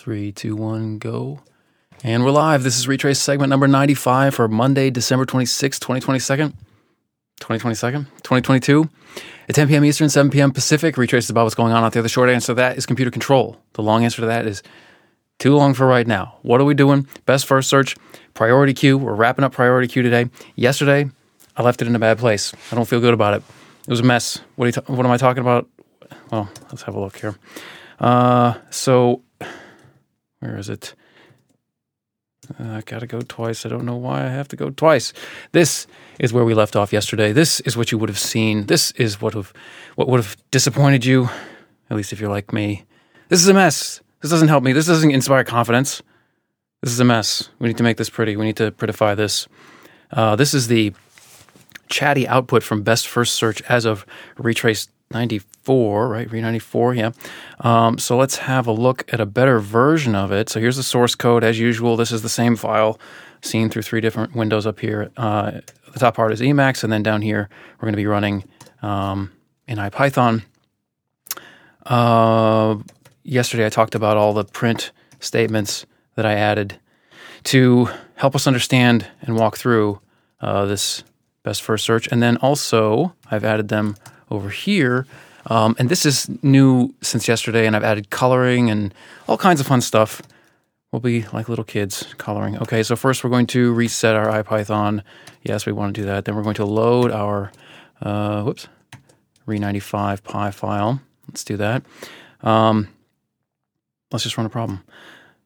Three, two, one, go. And we're live. This is Retrace segment number 95 for Monday, December 26, 2022. 2022? 2022. At 10 p.m. Eastern, 7 p.m. Pacific, Retrace is about what's going on out there. The short answer to that is computer control. The long answer to that is too long for right now. What are we doing? Best first search, priority queue. We're wrapping up priority queue today. Yesterday, I left it in a bad place. I don't feel good about it. It was a mess. What, ta- what am I talking about? Well, let's have a look here. Uh, so where is it? Uh, I gotta go twice. I don't know why I have to go twice. This is where we left off yesterday. This is what you would have seen. This is what have what would have disappointed you, at least if you're like me. This is a mess. This doesn't help me. This doesn't inspire confidence. This is a mess. We need to make this pretty. We need to prettify this. Uh, this is the chatty output from best first search as of retrace 94, right? Re 94, yeah. Um, so let's have a look at a better version of it. So here's the source code. As usual, this is the same file seen through three different windows up here. Uh, the top part is Emacs, and then down here, we're going to be running um, in IPython. Uh, yesterday, I talked about all the print statements that I added to help us understand and walk through uh, this best first search. And then also, I've added them over here. Um, and this is new since yesterday, and I've added coloring and all kinds of fun stuff. We'll be like little kids coloring. Okay, so first we're going to reset our IPython. Yes, we want to do that. Then we're going to load our, uh, whoops, Re95 Py file. Let's do that. Um, let's just run a problem.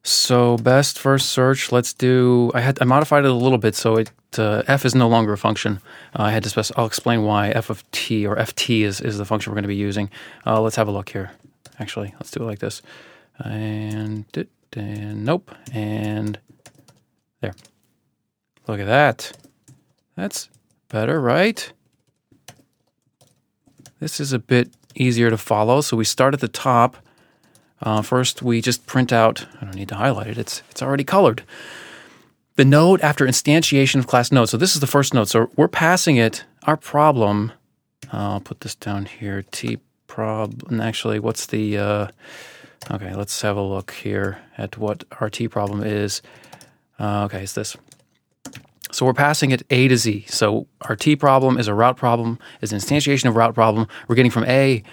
So best first search. Let's do. I had I modified it a little bit so it uh, f is no longer a function. Uh, I had to specify. I'll explain why f of t or ft is is the function we're going to be using. Uh, let's have a look here. Actually, let's do it like this. And and nope and there. Look at that. That's better, right? This is a bit easier to follow. So we start at the top uh, first, we just print out, I don't need to highlight it, it's, it's already colored. The node after instantiation of class node. So this is the first node. So we're passing it, our problem, I'll put this down here, T prob, and actually, what's the, uh, okay, let's have a look here at what our T problem is. Uh, okay, it's this. So we're passing it A to Z. So our T problem is a route problem, is an instantiation of route problem. We're getting from A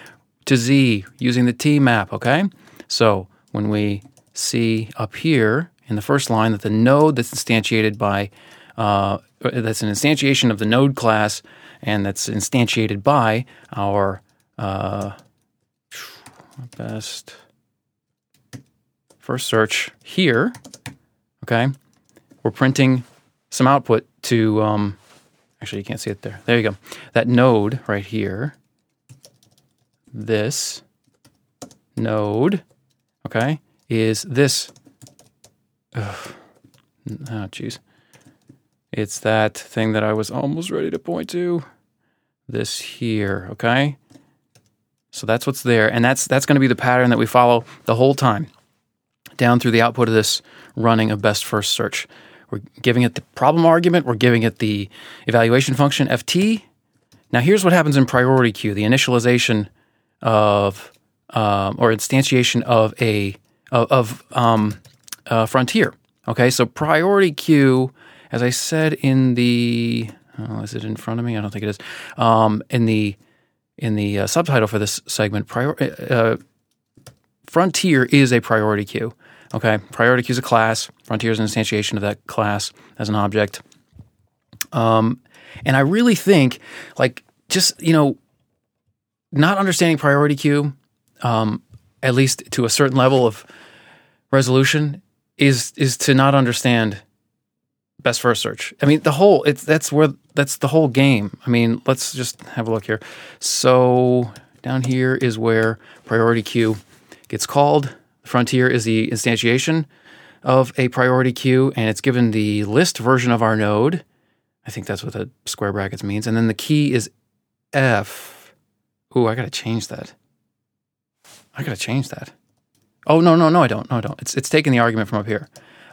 to Z using the T map, okay? So when we see up here in the first line that the node that's instantiated by uh, that's an instantiation of the node class and that's instantiated by our uh, best first search here. Okay, we're printing some output to. Um, actually, you can't see it there. There you go. That node right here. This node okay, is this. Ugh. Oh, jeez. It's that thing that I was almost ready to point to. This here, okay? So that's what's there. And that's that's going to be the pattern that we follow the whole time down through the output of this running of best first search. We're giving it the problem argument, we're giving it the evaluation function ft. Now here's what happens in priority queue, the initialization of um, or instantiation of a of, of um, uh, Frontier. Okay, so priority queue, as I said in the, oh, is it in front of me? I don't think it is. Um, in the in the uh, subtitle for this segment, prior, uh, uh Frontier is a priority queue. Okay, priority queue is a class. Frontier is an instantiation of that class as an object. Um, and I really think, like, just you know, not understanding priority queue um, at least to a certain level of resolution, is is to not understand best first search. I mean, the whole it's that's where that's the whole game. I mean, let's just have a look here. So down here is where priority queue gets called. Frontier is the instantiation of a priority queue, and it's given the list version of our node. I think that's what the square brackets means. And then the key is F. Ooh, I got to change that. I gotta change that. Oh no no no I don't no I don't. It's it's taking the argument from up here.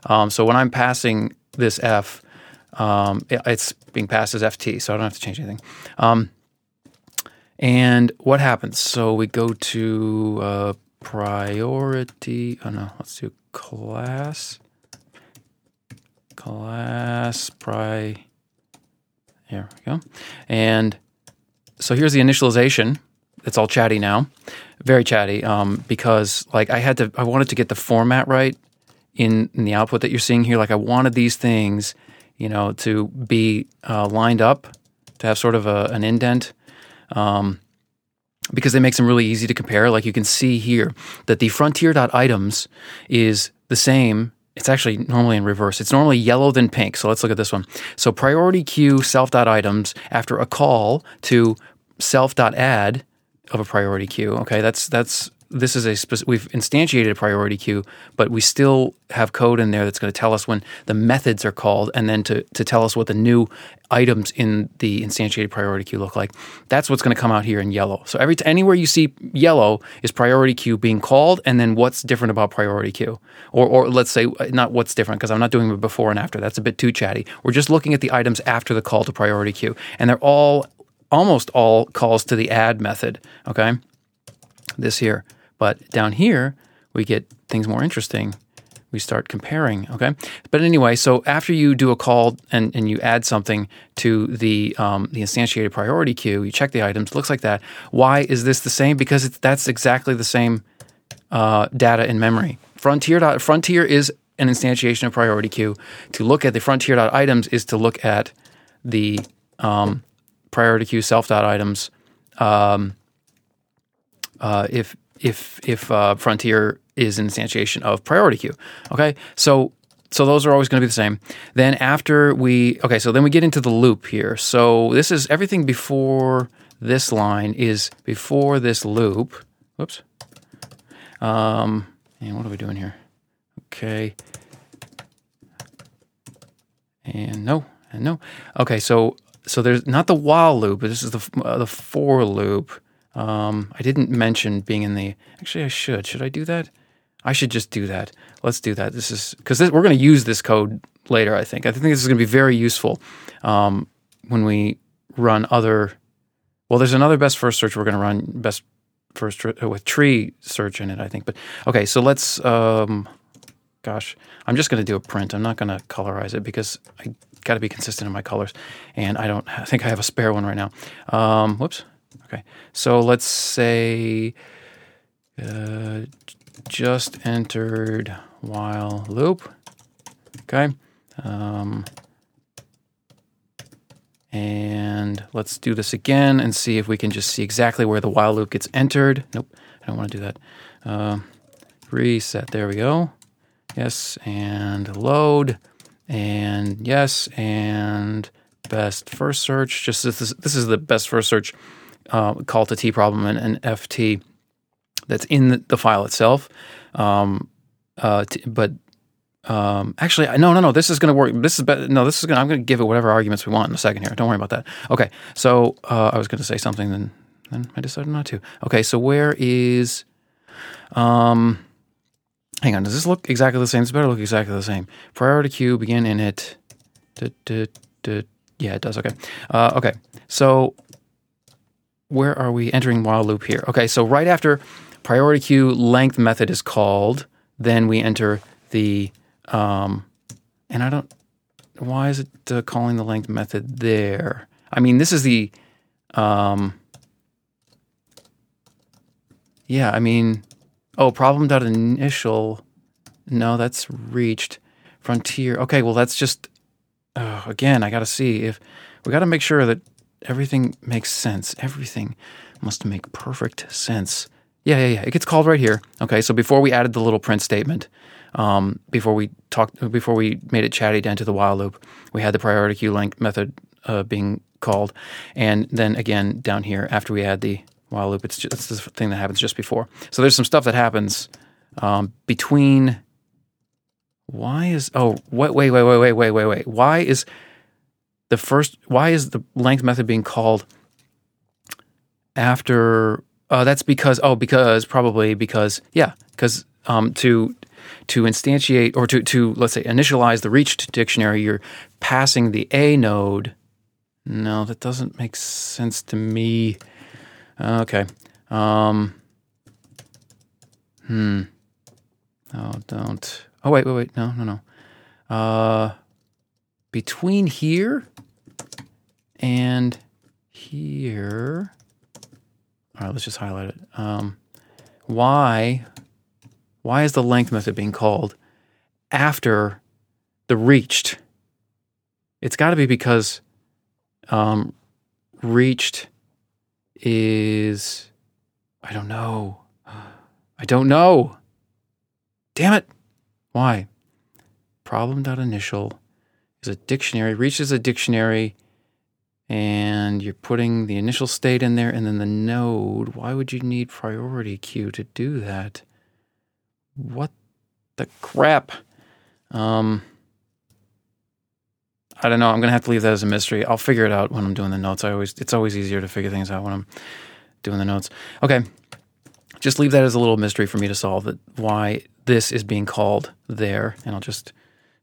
Um, so when I'm passing this f, um, it, it's being passed as ft, so I don't have to change anything. Um, and what happens? So we go to uh, priority. Oh no, let's do class class pri here we go and so here's the initialization it's all chatty now very chatty um, because like i had to i wanted to get the format right in, in the output that you're seeing here like i wanted these things you know to be uh, lined up to have sort of a, an indent um, because they make them really easy to compare. Like you can see here that the frontier.items is the same. It's actually normally in reverse. It's normally yellow then pink. So let's look at this one. So priority queue self.items after a call to self.add of a priority queue. Okay, that's that's this is a we've instantiated a priority queue, but we still have code in there that's going to tell us when the methods are called, and then to to tell us what the new items in the instantiated priority queue look like. That's what's going to come out here in yellow. So every t- anywhere you see yellow is priority queue being called, and then what's different about priority queue, or or let's say uh, not what's different because I'm not doing before and after. That's a bit too chatty. We're just looking at the items after the call to priority queue, and they're all almost all calls to the add method. Okay, this here. But down here, we get things more interesting. We start comparing, okay? But anyway, so after you do a call and, and you add something to the um, the instantiated priority queue, you check the items, looks like that. Why is this the same? Because that's exactly the same uh, data in memory. Frontier dot, Frontier is an instantiation of priority queue. To look at the Frontier dot items is to look at the um, priority queue self dot items. Um, uh, if if if uh, Frontier is an instantiation of priority queue. Okay, so so those are always going to be the same. Then after we okay, so then we get into the loop here. So this is everything before this line is before this loop. Whoops. Um, and what are we doing here? Okay. And no, and no. Okay, so so there's not the while loop, but this is the uh, the for loop. Um, I didn't mention being in the. Actually, I should. Should I do that? I should just do that. Let's do that. This is because we're going to use this code later. I think. I think this is going to be very useful um, when we run other. Well, there's another best first search we're going to run best first uh, with tree search in it. I think. But okay, so let's. Um, gosh, I'm just going to do a print. I'm not going to colorize it because I got to be consistent in my colors, and I don't I think I have a spare one right now. Um, whoops. Okay, so let's say uh, just entered while loop. Okay. Um, and let's do this again and see if we can just see exactly where the while loop gets entered. Nope, I don't want to do that. Uh, reset, there we go. Yes, and load, and yes, and best first search. Just this is, this is the best first search uh, call to T problem and an FT that's in the, file itself. Um, uh, t- but um, actually, no, no, no. This is going to work. This is better. No, this is going. I'm going to give it whatever arguments we want in a second here. Don't worry about that. Okay. So uh, I was going to say something, then then I decided not to. Okay. So where is? Um, hang on. Does this look exactly the same? This better look exactly the same. Priority queue begin init. Da, yeah, it does. Okay. Uh, okay. So where are we entering while loop here? Okay, so right after priority queue length method is called, then we enter the, um, and I don't, why is it uh, calling the length method there? I mean, this is the, um, yeah, I mean, oh, problem dot initial, no, that's reached. Frontier, okay, well, that's just, oh, again, I got to see if, we got to make sure that everything makes sense. Everything must make perfect sense. Yeah, yeah, yeah. It gets called right here. Okay, so before we added the little print statement, um, before we talked, before we made it chatty down to the while loop, we had the priority queue length method uh, being called, and then again down here after we add the while loop, it's just it's the thing that happens just before. So there's some stuff that happens um, between. Why is oh wait wait wait wait wait wait wait wait why is the first why is the length method being called after uh, that's because oh because probably because yeah because um, to to instantiate or to to let's say initialize the reached dictionary you're passing the a node no that doesn't make sense to me okay um, hmm Oh, don't. Oh, wait, wait, wait. No, no, no. Uh, between here and here. All right, let's just highlight it. Um, why? Why is the length method being called after the reached? It's got to be because um, reached is I don't know. I don't know. Damn it. Why? Problem.initial is a dictionary. reaches a dictionary. And you're putting the initial state in there and then the node. Why would you need priority queue to do that? What the crap? Um, I don't know. I'm gonna have to leave that as a mystery. I'll figure it out when I'm doing the notes. I always it's always easier to figure things out when I'm doing the notes. Okay, just leave that as a little mystery for me to solve. That why this is being called there, and I'll just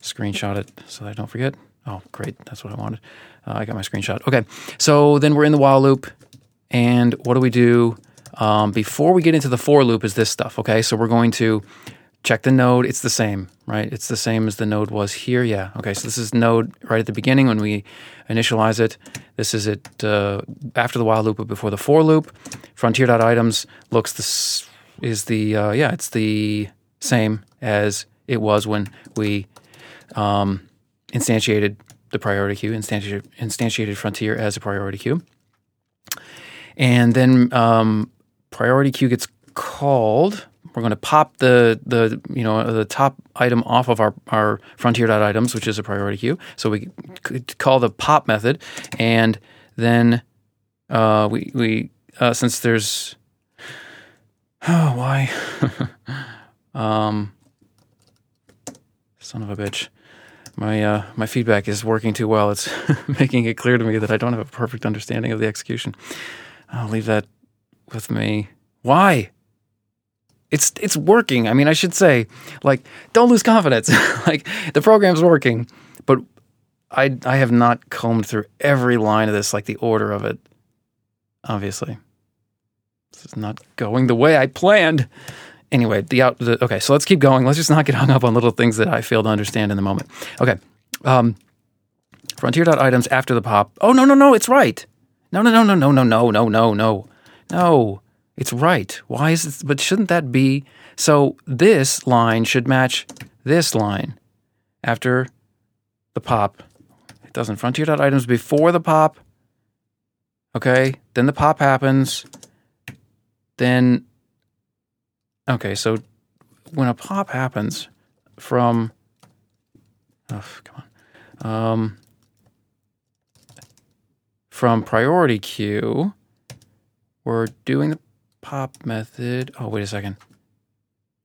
screenshot it so that I don't forget. Oh, great! That's what I wanted. Uh, I got my screenshot. Okay, so then we're in the while loop, and what do we do um, before we get into the for loop? Is this stuff? Okay, so we're going to check the node. It's the same, right? It's the same as the node was here. Yeah. Okay. So this is node right at the beginning when we initialize it. This is it uh, after the while loop, but before the for loop. Frontier.items looks this is the uh, yeah, it's the same as it was when we um, instantiated the priority queue, instantiated, instantiated Frontier as a priority queue, and then um, priority queue gets called we're going to pop the the you know the top item off of our our frontier.items, which is a priority queue. So we call the pop method, and then uh, we we uh, since there's oh why um son of a bitch my uh, my feedback is working too well. It's making it clear to me that I don't have a perfect understanding of the execution. I'll leave that with me. Why? It's it's working. I mean, I should say, like, don't lose confidence. like the program's working, but I I have not combed through every line of this, like the order of it. Obviously, this is not going the way I planned. Anyway, the out. The, okay, so let's keep going. Let's just not get hung up on little things that I fail to understand in the moment. Okay, um, frontier.items after the pop. Oh no no no! It's right. No no no no no no no no no no no. It's right. Why is it? But shouldn't that be? So this line should match this line after the pop. It doesn't. Frontier dot items before the pop. Okay. Then the pop happens. Then. Okay. So when a pop happens from. Oh, come on. Um, from priority queue, we're doing the pop method. Oh, wait a second.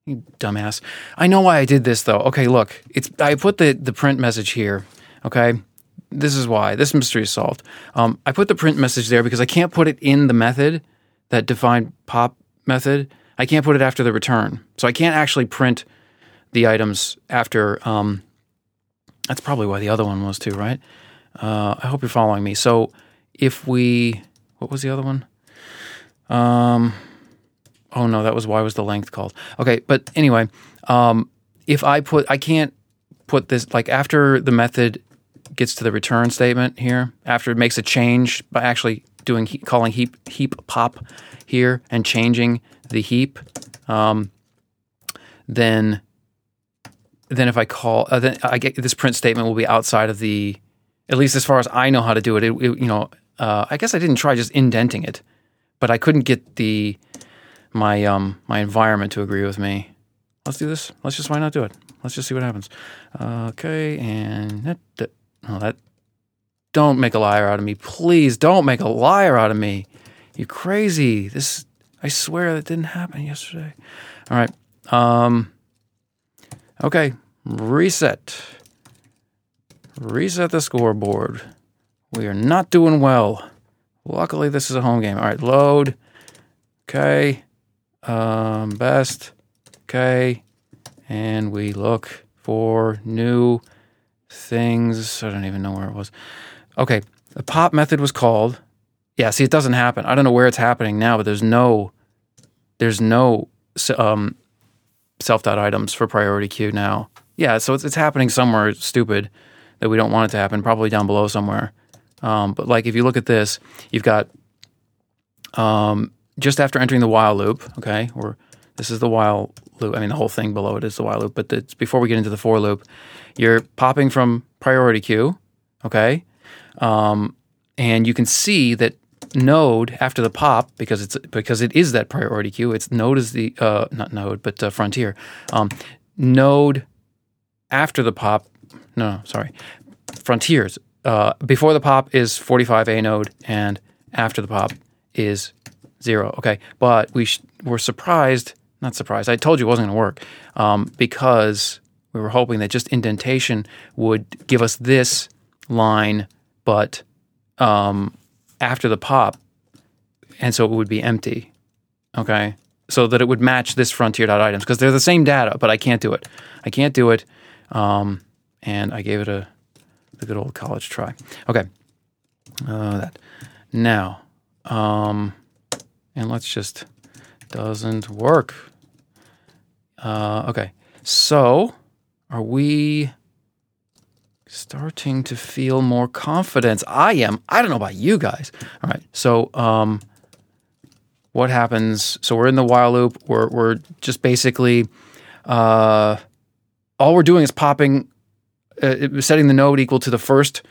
You dumbass. I know why I did this though. Okay, look. It's I put the the print message here. Okay? This is why. This mystery is solved. Um, I put the print message there because I can't put it in the method that defined pop method. I can't put it after the return. So I can't actually print the items after um, that's probably why the other one was too, right? Uh, I hope you're following me. So if we what was the other one? Um Oh no, that was why was the length called? Okay, but anyway, um, if I put, I can't put this like after the method gets to the return statement here, after it makes a change by actually doing calling heap heap pop here and changing the heap, um, then then if I call, uh, then I get this print statement will be outside of the, at least as far as I know how to do it. it, it you know, uh, I guess I didn't try just indenting it, but I couldn't get the my um my environment to agree with me. Let's do this. Let's just why not do it? Let's just see what happens. okay, and that, that oh, that don't make a liar out of me, please. Don't make a liar out of me. You crazy? This I swear that didn't happen yesterday. All right. Um. Okay. Reset. Reset the scoreboard. We are not doing well. Luckily, this is a home game. All right, load. Okay um, best. Okay. And we look for new things. I don't even know where it was. Okay. The pop method was called. Yeah, see, it doesn't happen. I don't know where it's happening now, but there's no, there's no um, self dot items for priority queue now. Yeah, so it's, it's happening somewhere stupid that we don't want it to happen, probably down below somewhere. Um, but like if you look at this, you've got um, just after entering the while loop, okay, or this is the while loop. I mean, the whole thing below it is the while loop, but it's before we get into the for loop, you're popping from priority queue, okay, um, and you can see that node after the pop because it's because it is that priority queue. It's node is the uh, not node but uh, frontier. Um, node after the pop. No, no sorry, frontiers. Uh, before the pop is 45A node, and after the pop is zero. Okay, but we sh- were surprised. Not surprised. I told you it wasn't going to work um, because we were hoping that just indentation would give us this line, but um, after the pop, and so it would be empty. Okay, so that it would match this frontier dot items because they're the same data, but I can't do it. I can't do it, um, and I gave it a the good old college try. Okay, uh, that now, um, and let's just doesn't work. Uh, okay, so are we starting to feel more confidence? I am. I don't know about you guys. All right, so um, what happens? So we're in the while loop. We're we're just basically uh, all we're doing is popping, uh, setting the node equal to the first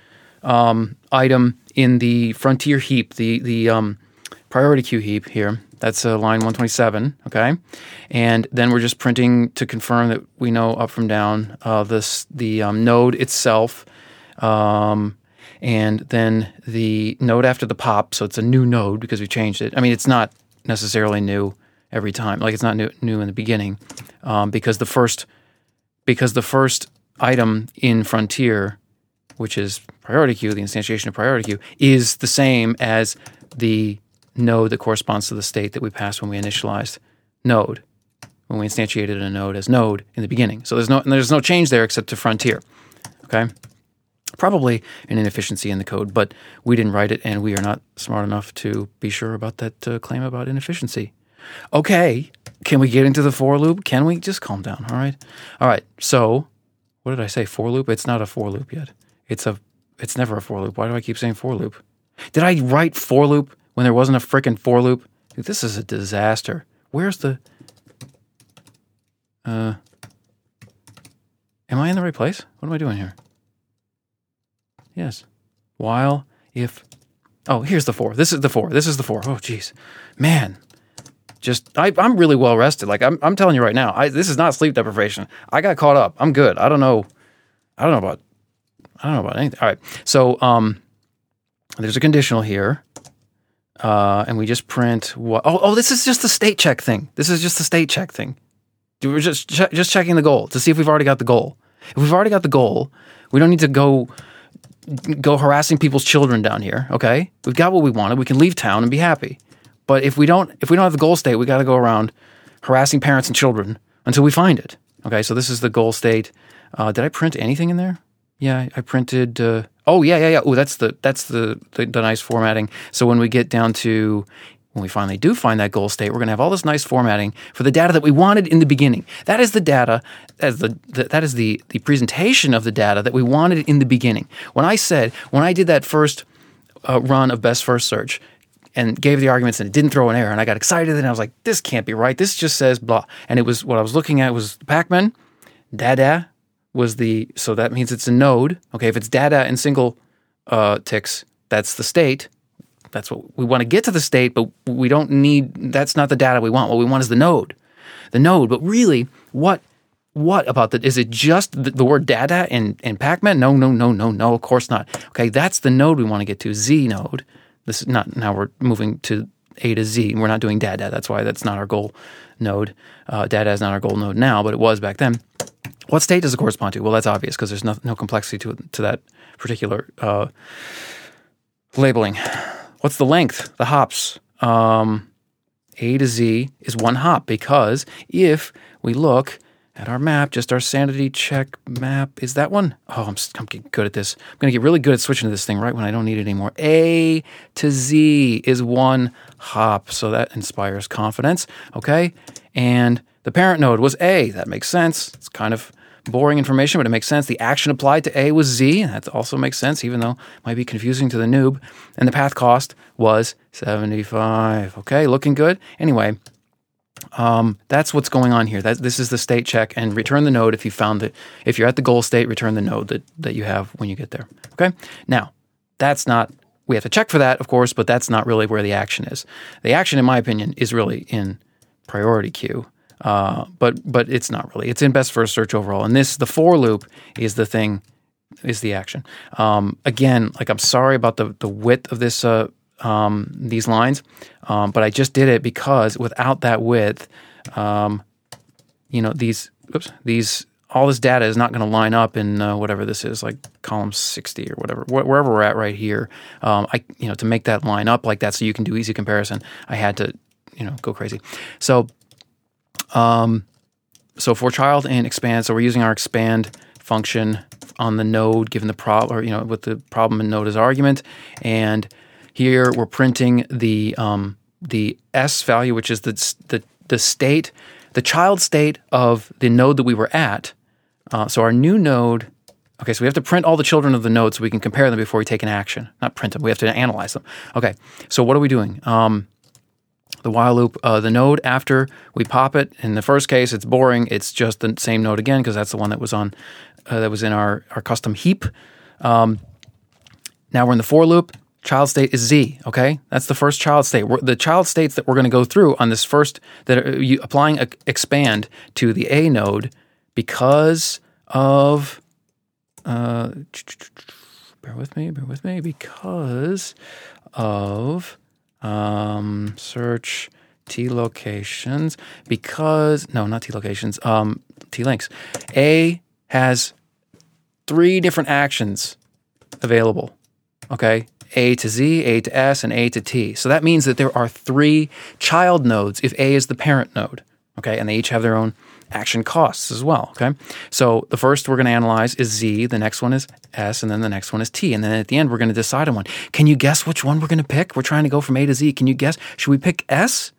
um, item in the frontier heap, the the um, priority queue heap here. That's uh, line 127, okay? And then we're just printing to confirm that we know up from down uh, this the um, node itself, um, and then the node after the pop. So it's a new node because we changed it. I mean, it's not necessarily new every time. Like it's not new, new in the beginning um, because the first because the first item in Frontier, which is priority queue, the instantiation of priority queue, is the same as the node that corresponds to the state that we passed when we initialized node, when we instantiated a node as node in the beginning. So there's no there's no change there except to frontier. Okay. Probably an inefficiency in the code, but we didn't write it, and we are not smart enough to be sure about that uh, claim about inefficiency. Okay, can we get into the for loop? Can we just calm down? All right, all right. So, what did I say? For loop? It's not a for loop yet. It's a. It's never a for loop. Why do I keep saying for loop? Did I write for loop when there wasn't a freaking for loop? Dude, this is a disaster. Where's the. Uh. Am I in the right place? What am I doing here? Yes. While, if. Oh, here's the four. This is the four. This is the for. Oh, jeez. Man. Just, I, I'm really well rested. Like, I'm, I'm telling you right now, I, this is not sleep deprivation. I got caught up. I'm good. I don't know. I don't know about. I don't know about anything. All right. So, um, there's a conditional here. Uh, and we just print what? Oh, oh, this is just the state check thing. This is just the state check thing. We're just che- just checking the goal to see if we've already got the goal. If we've already got the goal, we don't need to go go harassing people's children down here. Okay, we've got what we wanted. We can leave town and be happy. But if we don't, if we don't have the goal state, we got to go around harassing parents and children until we find it. Okay, so this is the goal state. Uh, did I print anything in there? Yeah, I printed. Uh, oh yeah, yeah, yeah. Oh, that's the that's the, the the nice formatting. So when we get down to when we finally do find that goal state, we're going to have all this nice formatting for the data that we wanted in the beginning. That is the data as the, the, that is the the presentation of the data that we wanted in the beginning. When I said when I did that first uh, run of best first search and gave the arguments and it didn't throw an error and I got excited and I was like this can't be right. This just says blah. And it was what I was looking at was Pacman, Dada was the so that means it's a node. Okay, if it's data in single uh, ticks, that's the state that's what we want to get to the state, but we don't need. That's not the data we want. What we want is the node, the node. But really, what what about that? Is it just the, the word data and and Pacman? No, no, no, no, no. Of course not. Okay, that's the node we want to get to. Z node. This is not now. We're moving to A to Z. We're not doing data. That's why that's not our goal node. Uh, data is not our goal node now, but it was back then. What state does it correspond to? Well, that's obvious because there's no, no complexity to to that particular uh, labeling. What's the length? The hops. Um, A to Z is one hop because if we look at our map, just our sanity check map, is that one? Oh, I'm, I'm getting good at this. I'm going to get really good at switching to this thing right when I don't need it anymore. A to Z is one hop. So that inspires confidence. Okay. And the parent node was A. That makes sense. It's kind of boring information, but it makes sense. The action applied to A was Z. That also makes sense, even though it might be confusing to the noob. And the path cost was 75. Okay, looking good. Anyway, um, that's what's going on here. That, this is the state check and return the node if you found it. If you're at the goal state, return the node that, that you have when you get there. Okay. Now, that's not, we have to check for that, of course, but that's not really where the action is. The action, in my opinion, is really in priority queue. Uh, but but it's not really. It's in best first search overall. And this the for loop is the thing, is the action. Um, again, like I'm sorry about the the width of this uh, um, these lines, um, but I just did it because without that width, um, you know these oops, these all this data is not going to line up in uh, whatever this is, like column 60 or whatever, wh- wherever we're at right here. Um, I, you know, to make that line up like that, so you can do easy comparison, I had to, you know, go crazy. So, um, so for child and expand, so we're using our expand function on the node, given the problem, or you know, with the problem and node as argument, and here we're printing the um, the s value, which is the the the state, the child state of the node that we were at. Uh, so our new node. Okay, so we have to print all the children of the node so we can compare them before we take an action. Not print them, we have to analyze them. Okay, so what are we doing? Um, the while loop, uh, the node after we pop it. In the first case, it's boring. It's just the same node again because that's the one that was on uh, that was in our our custom heap. Um, now we're in the for loop. Child state is z. Okay, that's the first child state. We're, the child states that we're going to go through on this first that are you, applying a, expand to the a node because of. Uh, bear with me. Bear with me. Because of um, search t locations because no not t locations um, t links. A has three different actions available okay? A to z a to s and a to t. So that means that there are three child nodes if a is the parent node okay? And they each have their own action costs as well okay so the first we're going to analyze is z the next one is s and then the next one is t and then at the end we're going to decide on one can you guess which one we're going to pick we're trying to go from a to z can you guess should we pick s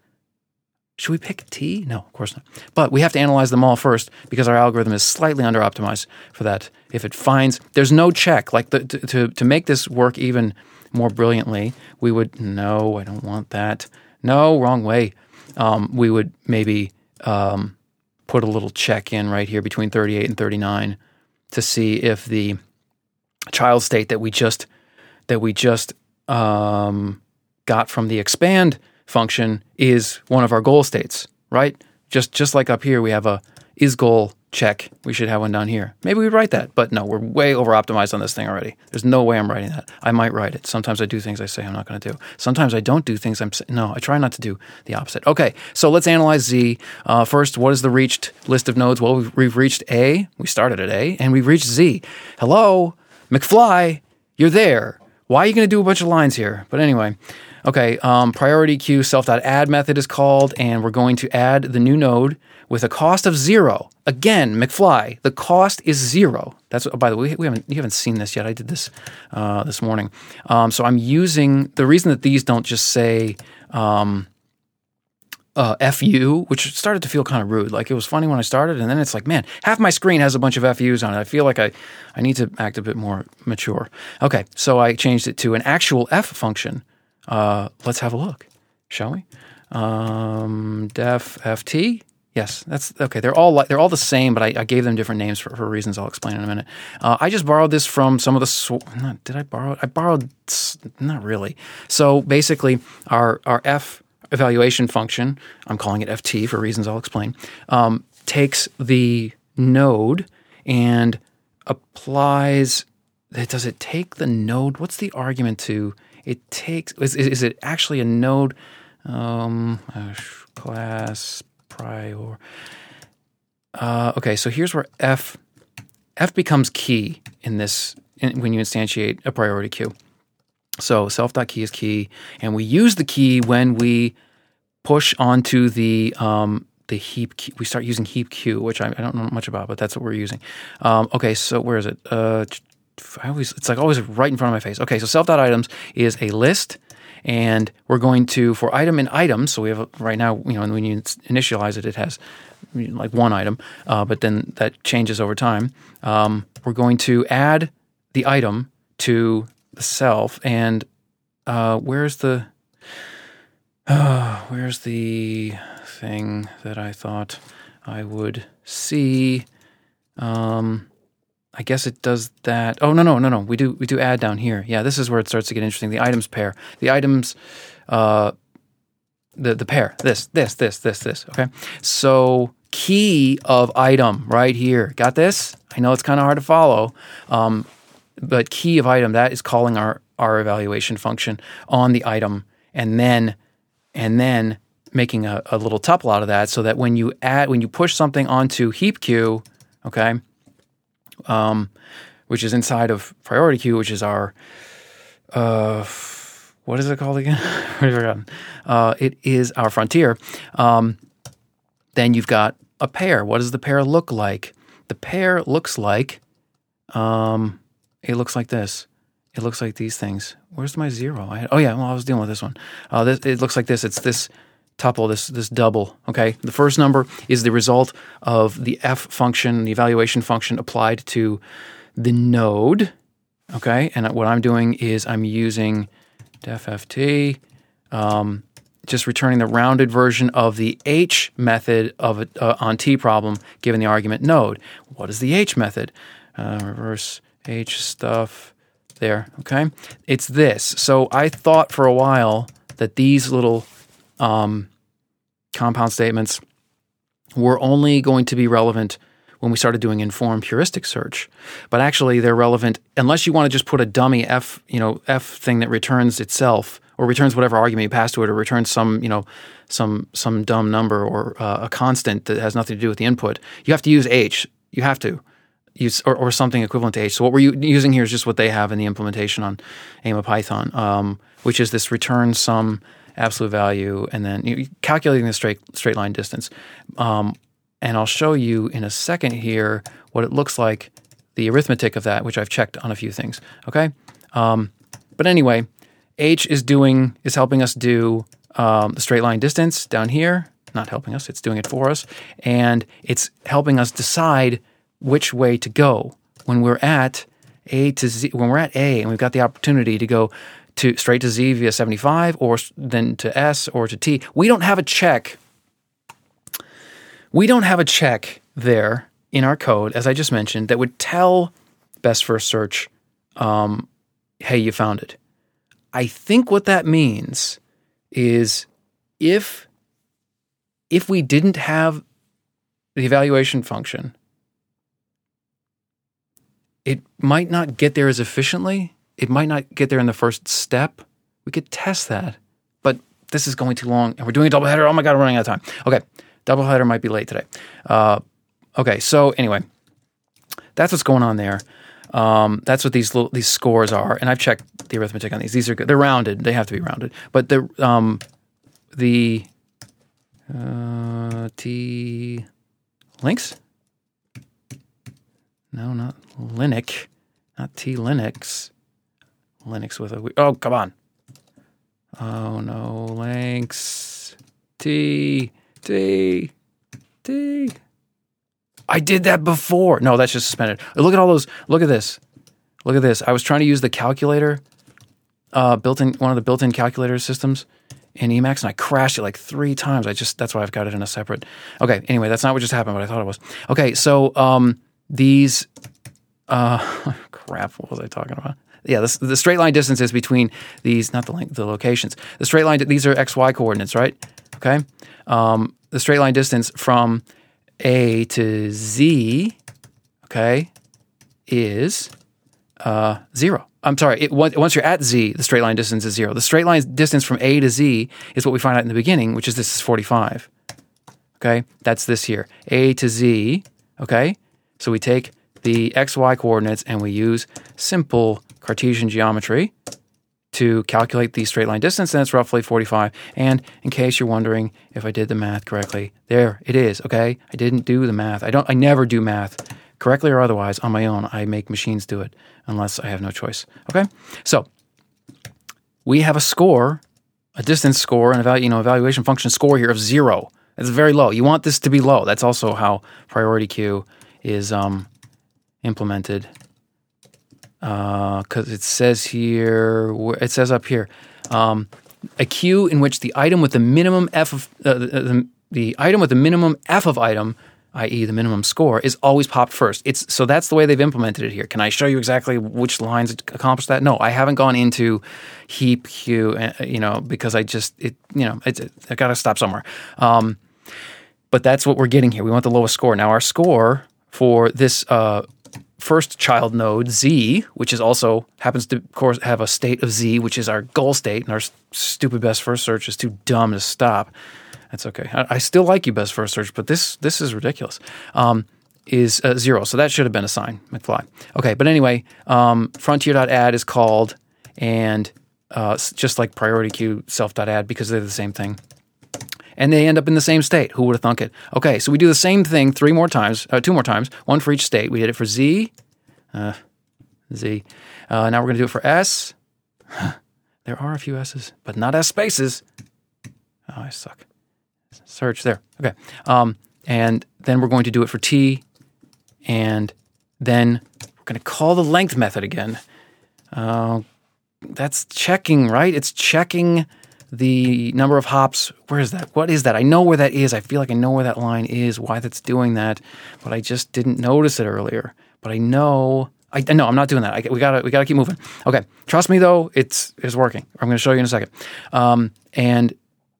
should we pick T? No, of course not. But we have to analyze them all first because our algorithm is slightly under optimized for that. If it finds there's no check, like the, to, to, to make this work even more brilliantly, we would no, I don't want that. No, wrong way. Um, we would maybe um, put a little check in right here between 38 and 39 to see if the child state that we just that we just um, got from the expand function is one of our goal states, right? Just just like up here, we have a is goal check. We should have one down here. Maybe we write that, but no, we're way over optimized on this thing already. There's no way I'm writing that. I might write it. Sometimes I do things I say I'm not going to do. Sometimes I don't do things I'm no. I try not to do the opposite. Okay, so let's analyze Z uh, first. What is the reached list of nodes? Well, we've, we've reached A. We started at A, and we've reached Z. Hello, McFly, you're there. Why are you going to do a bunch of lines here? But anyway. Okay, um, priority queue self.add method is called, and we're going to add the new node with a cost of zero. Again, McFly, the cost is zero. That's oh, by the way, we haven't you haven't seen this yet. I did this uh, this morning. Um, so I'm using the reason that these don't just say um, uh, FU, which started to feel kind of rude. Like it was funny when I started, and then it's like, man, half my screen has a bunch of FUs on it. I feel like I, I need to act a bit more mature. Okay, so I changed it to an actual F function. Uh, let's have a look, shall we? Um, def ft. Yes, that's okay. They're all they're all the same, but I, I gave them different names for, for, reasons I'll explain in a minute. Uh, I just borrowed this from some of the. Sw- not, did I borrow? I borrowed. Not really. So basically, our our f evaluation function, I'm calling it ft for reasons I'll explain, um, takes the node and applies. Does it take the node? What's the argument to? it takes is, is it actually a node um, class prior uh, okay so here's where f f becomes key in this in, when you instantiate a priority queue so self.key is key and we use the key when we push onto the um, the heap key. we start using heap queue which I, I, don't know much about but that's what we're using um, okay so where is it uh, I always it's like always right in front of my face. Okay, so self.items is a list And we're going to, for item and item, so we have a, right now, you know, when you initialize it, it has like one item, uh, but then that changes over time. Um, we're going to add the item to the self. And uh, where's the, uh, where's the thing that I thought I would see? Um, I guess it does that. Oh no no no no. We do we do add down here. Yeah, this is where it starts to get interesting. The items pair. The items, uh, the the pair. This this this this this. Okay. So key of item right here. Got this? I know it's kind of hard to follow, um, but key of item that is calling our our evaluation function on the item, and then and then making a, a little tuple out of that, so that when you add when you push something onto heap queue, okay um, which is inside of priority queue, which is our uh, what is it called again? I've forgotten. Uh, it is our frontier. Um, then you've got a pair. What does the pair look like? The pair looks like um, it looks like this. It looks like these things. Where's my zero? I, oh yeah, well I was dealing with this one. Uh, this, it looks like this. It's this tuple, this this double. Okay, the first number is the result of the f function, the evaluation function applied to the node. Okay, and what I'm doing is I'm using defft, um, just returning the rounded version of the h method of a, uh, on t problem given the argument node. What is the h method? Uh, reverse h stuff there. Okay, it's this. So I thought for a while that these little um, compound statements were only going to be relevant when we started doing informed heuristic search. But actually, they're relevant unless you want to just put a dummy f, you know, f thing that returns itself or returns whatever argument you pass to it, or returns some, you know, some some dumb number or uh, a constant that has nothing to do with the input. You have to use h. You have to use or, or something equivalent to h. So what we're using here is just what they have in the implementation on AIMA Python, um, which is this return some absolute value, and then you calculating the straight straight line distance. Um, and I'll show you in a second here what it looks like, the arithmetic of that, which I've checked on a few things. Okay, um, but anyway, h is doing is helping us do um, the straight line distance down here. Not helping us; it's doing it for us, and it's helping us decide which way to go when we're at a to z. When we're at a, and we've got the opportunity to go to straight to Z via 75 or then to S or to T. We don't have a check. We don't have a check there in our code, as I just mentioned, that would tell best first search, um, hey, you found it. I think what that means is if if we didn't have the evaluation function, it might not get there as efficiently it might not get there in the first step. We could test that, but this is going too long, and we're doing a double header. Oh my god, we're running out of time. Okay, double header might be late today. Uh, okay, so anyway, that's what's going on there. Um, that's what these little, these scores are, and I've checked the arithmetic on these. These are good. They're rounded. They have to be rounded, but the um, the uh, T links. No, not Linux, not T Linux. Linux with a. Oh, come on. Oh, no. Links. T. T. T. I did that before. No, that's just suspended. Look at all those. Look at this. Look at this. I was trying to use the calculator, uh, built in one of the built-in calculator systems in Emacs, and I crashed it like three times. I just that's why I've got it in a separate. Okay. Anyway, that's not what just happened, but I thought it was. Okay. So um, these. Uh, crap. What was I talking about? Yeah, the, the straight line distances between these, not the length, the locations. The straight line, these are x, y coordinates, right? Okay. Um, the straight line distance from A to Z, okay, is uh, zero. I'm sorry. It, once you're at Z, the straight line distance is zero. The straight line distance from A to Z is what we find out in the beginning, which is this is 45. Okay, that's this here. A to Z. Okay, so we take the x, y coordinates and we use simple Cartesian geometry to calculate the straight line distance, and it's roughly 45. And in case you're wondering if I did the math correctly, there it is, okay? I didn't do the math. I don't I never do math correctly or otherwise on my own. I make machines do it unless I have no choice. Okay? So, we have a score a distance score and evalu- you know evaluation function score here of zero. It's very low. You want this to be low. That's also how priority queue is um, implemented. Because uh, it says here, it says up here, um, a queue in which the item with the minimum f of uh, the, the, the item with the minimum f of item i.e., the minimum score, is always popped first. It's so that's the way they've implemented it here. Can I show you exactly which lines accomplish that? No, I haven't gone into heap queue, uh, you know, because I just it, you know, it's, it, I got to stop somewhere. Um, but that's what we're getting here. We want the lowest score. Now our score for this uh, first child node z, which is also happens to of course have a state of z, which is our goal state, and our stupid best first search is too dumb to stop. That's okay. I, I, still like you best first search, but this this is ridiculous. Um, is uh, zero, so that should have been a sign, McFly. Okay, but anyway, um, frontier.add is called, and uh, just like priority queue self.add because they're the same thing. And they end up in the same state. Who would have thunk it? Okay, so we do the same thing three more times, uh, two more times, one for each state. We did it for Z, uh, Z. Uh, now we're going to do it for S. there are a few S's, but not S spaces. Oh, I suck search there. Okay. Um, and then we're going to do it for t, and then we're going to call the length method again. Uh, that's checking, right? It's checking the number of hops. Where is that? What is that? I know where that is. I feel like I know where that line is, why that's doing that, but I just didn't notice it earlier. But I know. I no, I'm not doing that. I, we gotta we gotta keep moving. Okay, trust me though, it's it's working. I'm going to show you in a second. Um, and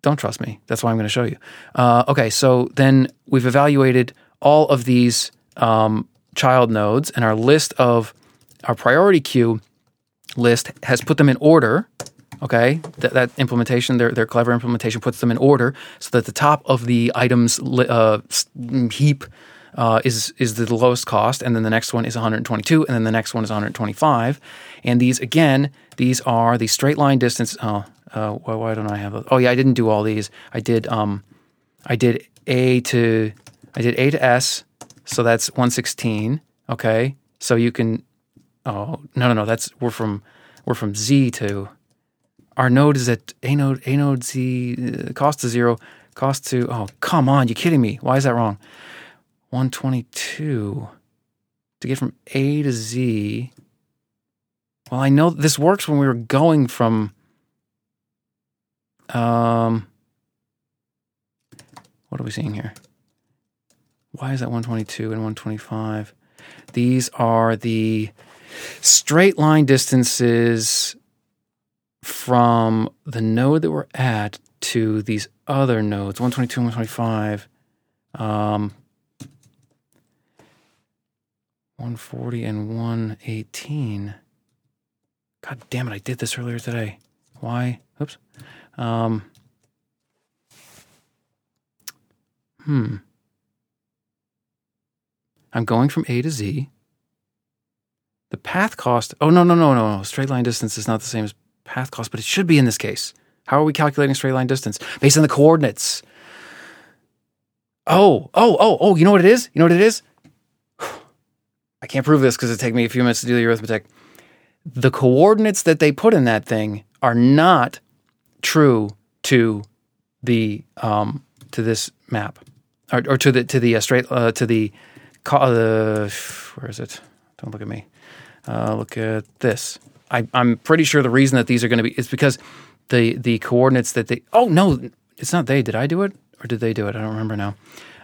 don't trust me. That's why I'm going to show you. Uh, okay, so then we've evaluated all of these um, child nodes, and our list of our priority queue list has put them in order. Okay, that, that implementation, their, their clever implementation, puts them in order so that the top of the items uh, heap uh, is is the lowest cost, and then the next one is 122, and then the next one is 125. And these again, these are the straight line distance. Oh, uh, why, why, don't I have? A, oh yeah, I didn't do all these. I did. Um, I did A to I did A to S, so that's 116. Okay, so you can. Oh no no no, that's we're from we're from Z to. Our node is at A node A node Z uh, cost to zero cost to. Oh come on, you kidding me? Why is that wrong? 122 to get from A to Z. Well, I know this works when we were going from um, what are we seeing here? Why is that 122 and 125? These are the straight line distances from the node that we're at to these other nodes, 122 and 125. Um, 140 and 118. God damn it, I did this earlier today. Why? Oops. Um, hmm. I'm going from A to Z. The path cost, oh, no, no, no, no, no. Straight line distance is not the same as path cost, but it should be in this case. How are we calculating straight line distance? Based on the coordinates. Oh, oh, oh, oh, you know what it is? You know what it is? I can't prove this because it take me a few minutes to do the arithmetic. The coordinates that they put in that thing are not true to the um, to this map, or, or to the to the uh, straight uh, to the uh, where is it? Don't look at me. Uh, look at this. I, I'm pretty sure the reason that these are going to be is because the the coordinates that they. Oh no, it's not they. Did I do it or did they do it? I don't remember now.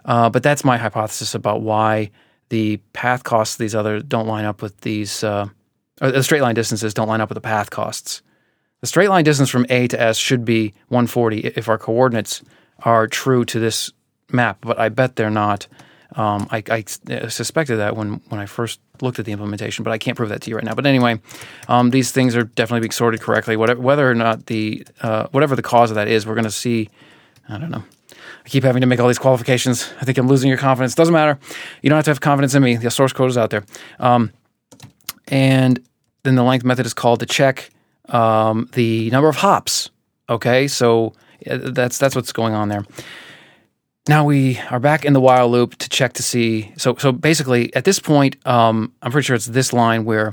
Uh, but that's my hypothesis about why the path costs of these other don't line up with these. Uh, or the straight line distances don't line up with the path costs. The straight line distance from A to S should be 140 if our coordinates are true to this map, but I bet they're not. Um, I, I, suspected that when, when I first looked at the implementation, but I can't prove that to you right now. But anyway, um, these things are definitely being sorted correctly. Whatever, whether or not the uh, whatever the cause of that is, we're going to see. I don't know. I keep having to make all these qualifications. I think I'm losing your confidence. Doesn't matter. You don't have to have confidence in me. The source code is out there. Um, and then the length method is called to check um, the number of hops. Okay, so that's that's what's going on there. Now we are back in the while loop to check to see. So so basically, at this point, um, I'm pretty sure it's this line where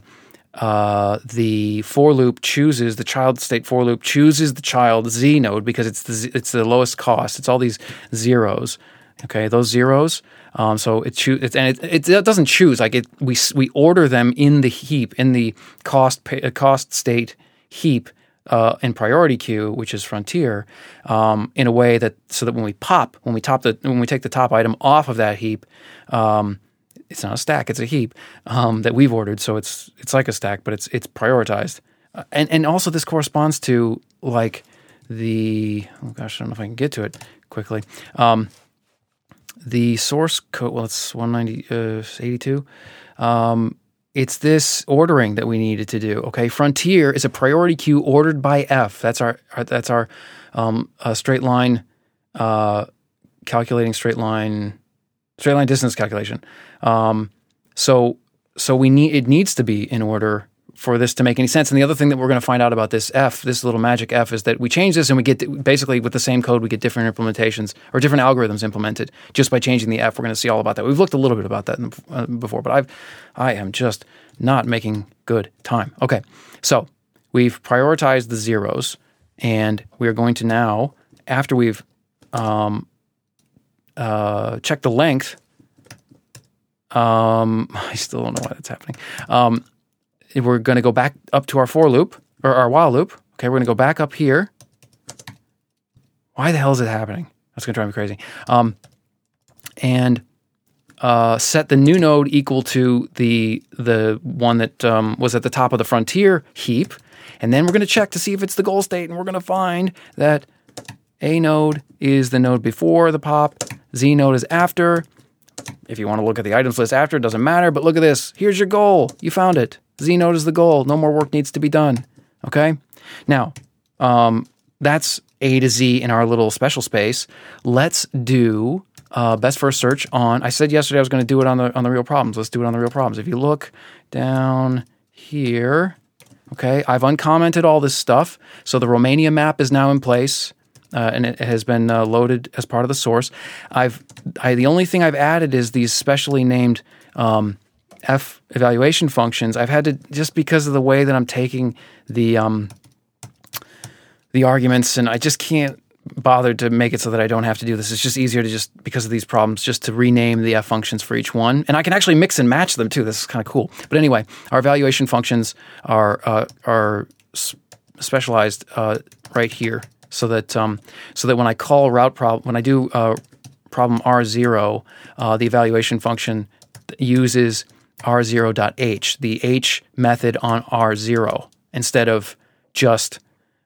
uh, the for loop chooses the child state for loop chooses the child z node because it's the it's the lowest cost. It's all these zeros. Okay, those zeros. Um, so it choose and it, it, doesn't choose like it. We we order them in the heap in the cost pa- uh, cost state heap uh, in priority queue, which is frontier, um, in a way that so that when we pop when we top the when we take the top item off of that heap. Um, it's not a stack; it's a heap um, that we've ordered. So it's it's like a stack, but it's it's prioritized, uh, and and also this corresponds to like the oh gosh, I don't know if I can get to it quickly. Um, the source code, well, it's 190, uh, Um, it's this ordering that we needed to do. Okay, Frontier is a priority queue ordered by F. That's our, that's our um, straight line uh, calculating straight line straight line distance calculation. Um, so so we need it needs to be in order for this to make any sense. And the other thing that we're going to find out about this F, this little magic F, is that we change this and we get basically with the same code, we get different implementations or different algorithms implemented just by changing the F. We're going to see all about that. We've looked a little bit about that uh, before, but I've I am just not making good time. Okay, so we've prioritized the zeros, and we are going to now after we've um, uh, checked the length. Um, I still don't know why that's happening. Um, we're going to go back up to our for loop or our while loop. Okay, we're going to go back up here. Why the hell is it happening? That's going to drive me crazy. Um, and uh, set the new node equal to the the one that um, was at the top of the frontier heap, and then we're going to check to see if it's the goal state, and we're going to find that a node is the node before the pop, z node is after. If you want to look at the items list after, it doesn't matter. But look at this. Here's your goal. You found it. Z node is the goal. No more work needs to be done. Okay. Now, um, that's A to Z in our little special space. Let's do uh, best first search on. I said yesterday I was going to do it on the on the real problems. Let's do it on the real problems. If you look down here, okay, I've uncommented all this stuff. So the Romania map is now in place. Uh, and it has been uh, loaded as part of the source. I've I, the only thing I've added is these specially named um, F evaluation functions. I've had to just because of the way that I'm taking the um, the arguments, and I just can't bother to make it so that I don't have to do this. It's just easier to just because of these problems, just to rename the F functions for each one, and I can actually mix and match them too. This is kind of cool. But anyway, our evaluation functions are uh, are specialized uh, right here, so that um, so that when I call route problem, when I do uh, problem R zero, uh, the evaluation function uses r0.h, the h method on r0, instead of just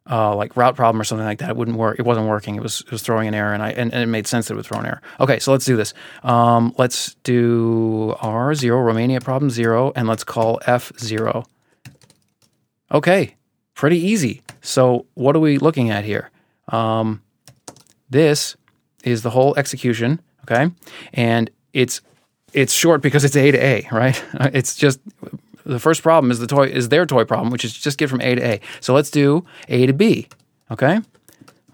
uh, like route problem or something like that. It wouldn't work. It wasn't working. It was it was throwing an error, and I and, and it made sense that it would throw an error. Okay, so let's do this. Um, let's do r0 Romania problem zero, and let's call f0. Okay, pretty easy. So what are we looking at here? Um, this is the whole execution. Okay, and it's it's short because it's A to A, right? It's just the first problem is the toy is their toy problem, which is just get from A to A. So let's do A to B. Okay,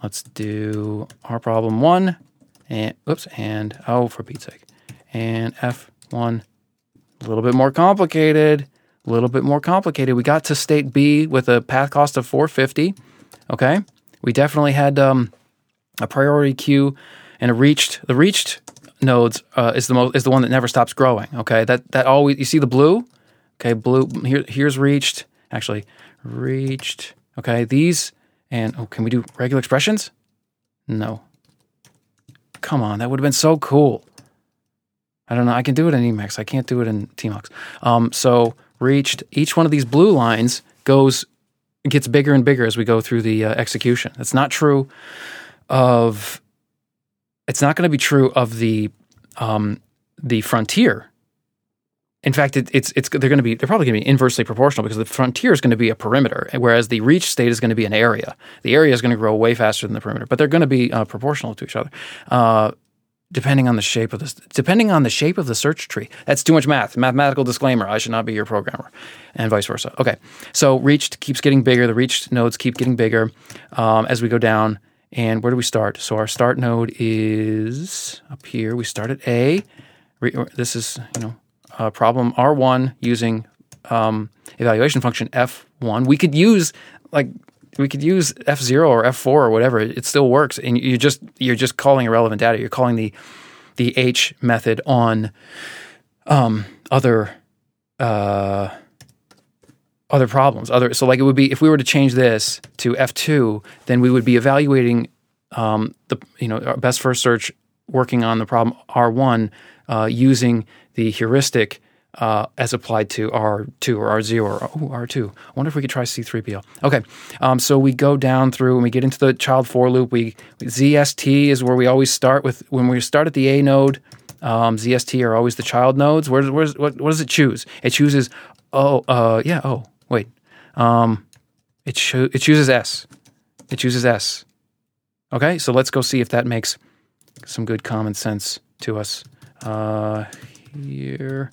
let's do our problem one, and oops, and oh for Pete's sake, and F one, a little bit more complicated, a little bit more complicated. We got to state B with a path cost of 450. Okay, we definitely had um, a priority queue and a reached the reached nodes uh, is the most is the one that never stops growing. Okay, that that always you see the blue. Okay, blue here here's reached actually reached. Okay, these and oh, can we do regular expressions? No. Come on, that would have been so cool. I don't know. I can do it in Emacs. I can't do it in Tmux. Um, so reached each one of these blue lines goes gets bigger and bigger as we go through the uh, execution. That's not true of it's not going to be true of the um, the frontier. In fact, it, it's it's they're going to be they're probably going to be inversely proportional because the frontier is going to be a perimeter, whereas the reach state is going to be an area. The area is going to grow way faster than the perimeter, but they're going to be uh, proportional to each other, uh, depending on the shape of this. Depending on the shape of the search tree. That's too much math. Mathematical disclaimer: I should not be your programmer, and vice versa. Okay, so reached keeps getting bigger. The reached nodes keep getting bigger um, as we go down. And where do we start? So our start node is up here. We start at A. This is, you know, uh, problem R1 using um, evaluation function f1. We could use like we could use f0 or f4 or whatever. It still works, and you just you're just calling irrelevant data. You're calling the the h method on um, other uh, other problems. Other so like it would be if we were to change this to f2, then we would be evaluating um, the you know best first search working on the problem R1 uh, using the heuristic uh, as applied to R2 or R0 or oh, R2. I wonder if we could try C3PL. Okay, um, so we go down through and we get into the child for loop. We ZST is where we always start with when we start at the A node. Um, ZST are always the child nodes. Where, where's, what, what does it choose? It chooses oh uh, yeah oh wait um, it cho- it chooses S. It chooses S. Okay, so let's go see if that makes some good common sense to us. Uh, here.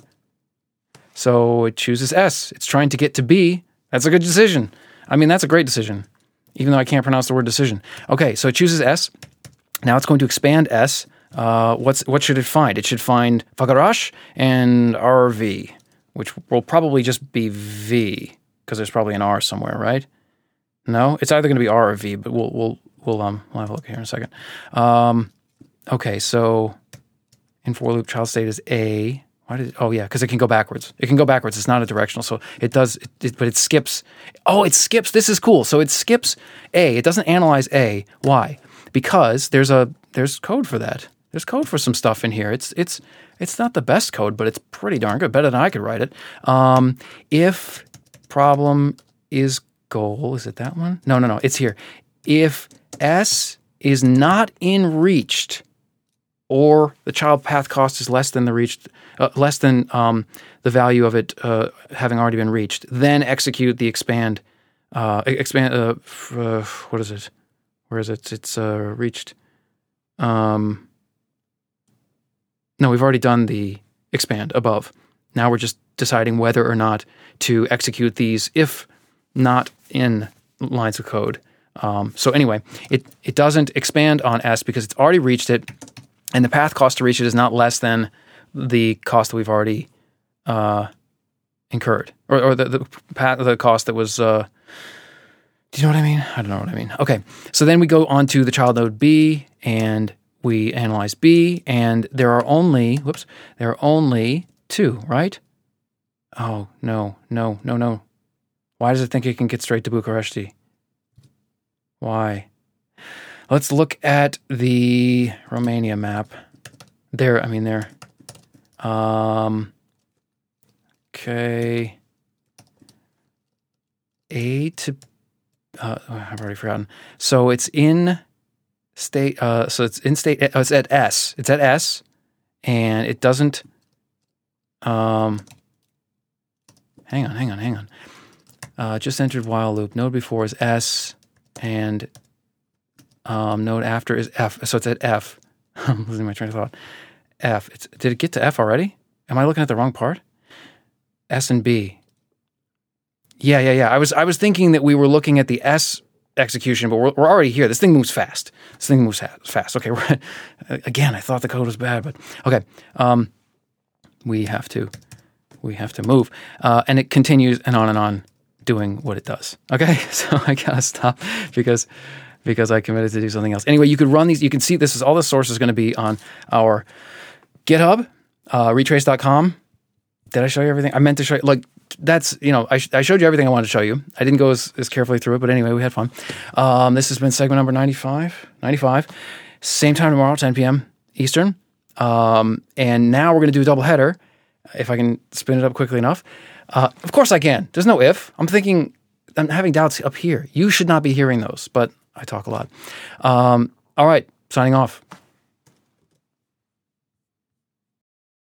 So it chooses S. It's trying to get to B. That's a good decision. I mean, that's a great decision, even though I can't pronounce the word decision. Okay, so it chooses S. Now it's going to expand S. Uh, what's what should it find? It should find Fagaras and RV, which will probably just be V because there's probably an R somewhere, right? No, it's either going to be R or V, but we'll we'll we'll um we'll have a look here in a second. Um, okay, so in for loop, child state is A. Why did? Oh yeah, because it can go backwards. It can go backwards. It's not a directional, so it does. It, it, but it skips. Oh, it skips. This is cool. So it skips A. It doesn't analyze A. Why? Because there's a there's code for that. There's code for some stuff in here. It's it's it's not the best code, but it's pretty darn good. Better than I could write it. Um, if problem is goal, is it that one? No, no, no. It's here. If S is not in reached or the child path cost is less than the reached, uh, less than um, the value of it uh, having already been reached, then execute the expand, uh, expand. Uh, uh, what is it? Where is it? It's uh, reached. Um, no, we've already done the expand above. Now we're just deciding whether or not to execute these if not in lines of code. Um, so anyway, it it doesn't expand on S because it's already reached it and the path cost to reach it is not less than the cost that we've already uh, incurred, or, or the the, path, the cost that was. Uh, do you know what I mean? I don't know what I mean. Okay, so then we go on to the child node B, and we analyze B, and there are only whoops, there are only two, right? Oh no, no, no, no. Why does it think it can get straight to Bucharesti? Why? Let's look at the Romania map. There, I mean, there. Um, okay. A to, uh, oh, I've already forgotten. So it's in state, uh, so it's in state, uh, it's at S. It's at S, and it doesn't, um, hang on, hang on, hang on. Uh, just entered while loop. Node before is S, and um, node after is F. So it's at F. I'm losing my train of thought. F. It's, did it get to F already? Am I looking at the wrong part? S and B. Yeah, yeah, yeah. I was I was thinking that we were looking at the S execution, but we're, we're already here. This thing moves fast. This thing moves fast. Okay, again, I thought the code was bad, but okay. Um, we have to we have to move, uh, and it continues and on and on doing what it does. Okay, so I gotta stop because because I committed to do something else. Anyway, you could run these. You can see this is all the source is going to be on our GitHub, uh, retrace.com. Did I show you everything? I meant to show you. Like, that's, you know, I, sh- I showed you everything I wanted to show you. I didn't go as, as carefully through it, but anyway, we had fun. Um, this has been segment number 95. 95. Same time tomorrow, 10 p.m. Eastern. Um, and now we're going to do a double header, if I can spin it up quickly enough. Uh, of course I can. There's no if. I'm thinking, I'm having doubts up here. You should not be hearing those, but I talk a lot. Um, all right, signing off.